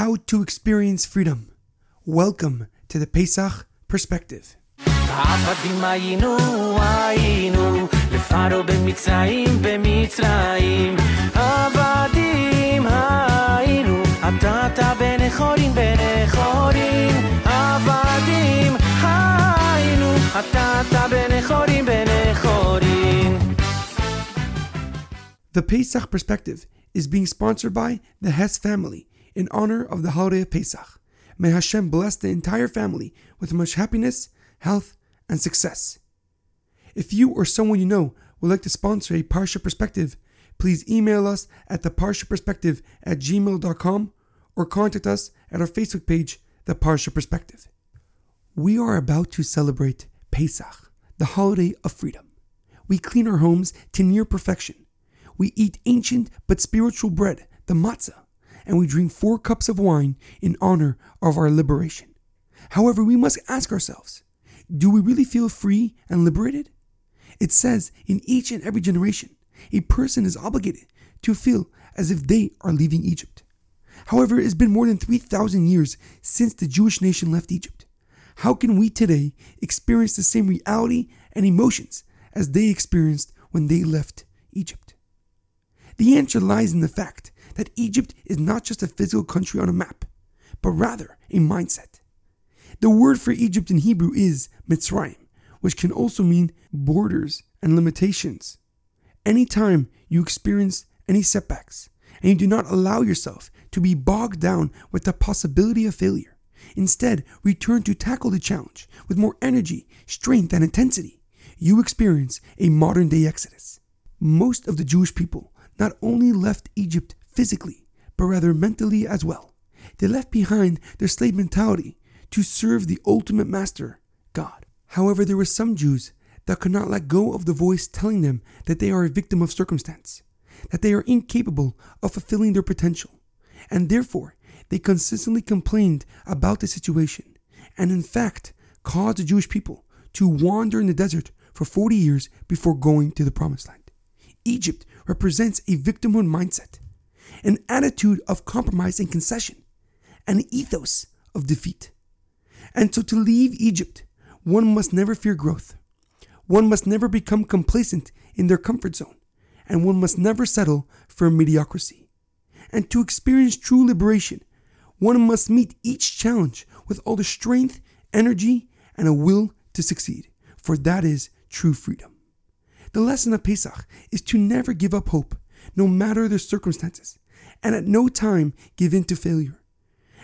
how to experience freedom. Welcome to the Pesach Perspective. עבדים היינו, היינו, לפרעה במצרים, במצרים. עבדים היינו, אתה בן חורין, בן חורין. עבדים היינו, אתה בן חורין, בן חורין. The Pesach Perspective is being sponsored by the Hess family in honor of the holiday of Pesach. May Hashem bless the entire family with much happiness, health, and success. If you or someone you know would like to sponsor a Parsha Perspective, please email us at the Parsha Perspective at gmail.com or contact us at our Facebook page, The Parsha Perspective. We are about to celebrate Pesach, the holiday of freedom. We clean our homes to near perfection. We eat ancient but spiritual bread, the matzah, and we drink four cups of wine in honor of our liberation. However, we must ask ourselves do we really feel free and liberated? It says in each and every generation, a person is obligated to feel as if they are leaving Egypt. However, it's been more than 3,000 years since the Jewish nation left Egypt. How can we today experience the same reality and emotions as they experienced when they left Egypt? The answer lies in the fact that Egypt is not just a physical country on a map, but rather a mindset. The word for Egypt in Hebrew is Mitzrayim, which can also mean borders and limitations. Anytime you experience any setbacks and you do not allow yourself to be bogged down with the possibility of failure, instead return to tackle the challenge with more energy, strength, and intensity, you experience a modern day exodus. Most of the Jewish people not only left Egypt physically, but rather mentally as well. They left behind their slave mentality to serve the ultimate master, God. However, there were some Jews that could not let go of the voice telling them that they are a victim of circumstance, that they are incapable of fulfilling their potential, and therefore they consistently complained about the situation, and in fact caused the Jewish people to wander in the desert for 40 years before going to the promised land. Egypt represents a victimhood mindset, an attitude of compromise and concession, an ethos of defeat. And so to leave Egypt, one must never fear growth. One must never become complacent in their comfort zone, and one must never settle for mediocrity. And to experience true liberation, one must meet each challenge with all the strength, energy, and a will to succeed, for that is true freedom. The lesson of Pesach is to never give up hope, no matter the circumstances, and at no time give in to failure.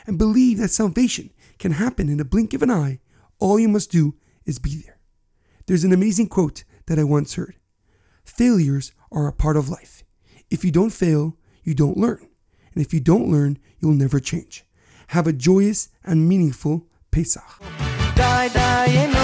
And believe that salvation can happen in the blink of an eye. All you must do is be there. There's an amazing quote that I once heard Failures are a part of life. If you don't fail, you don't learn. And if you don't learn, you'll never change. Have a joyous and meaningful Pesach. Die, die,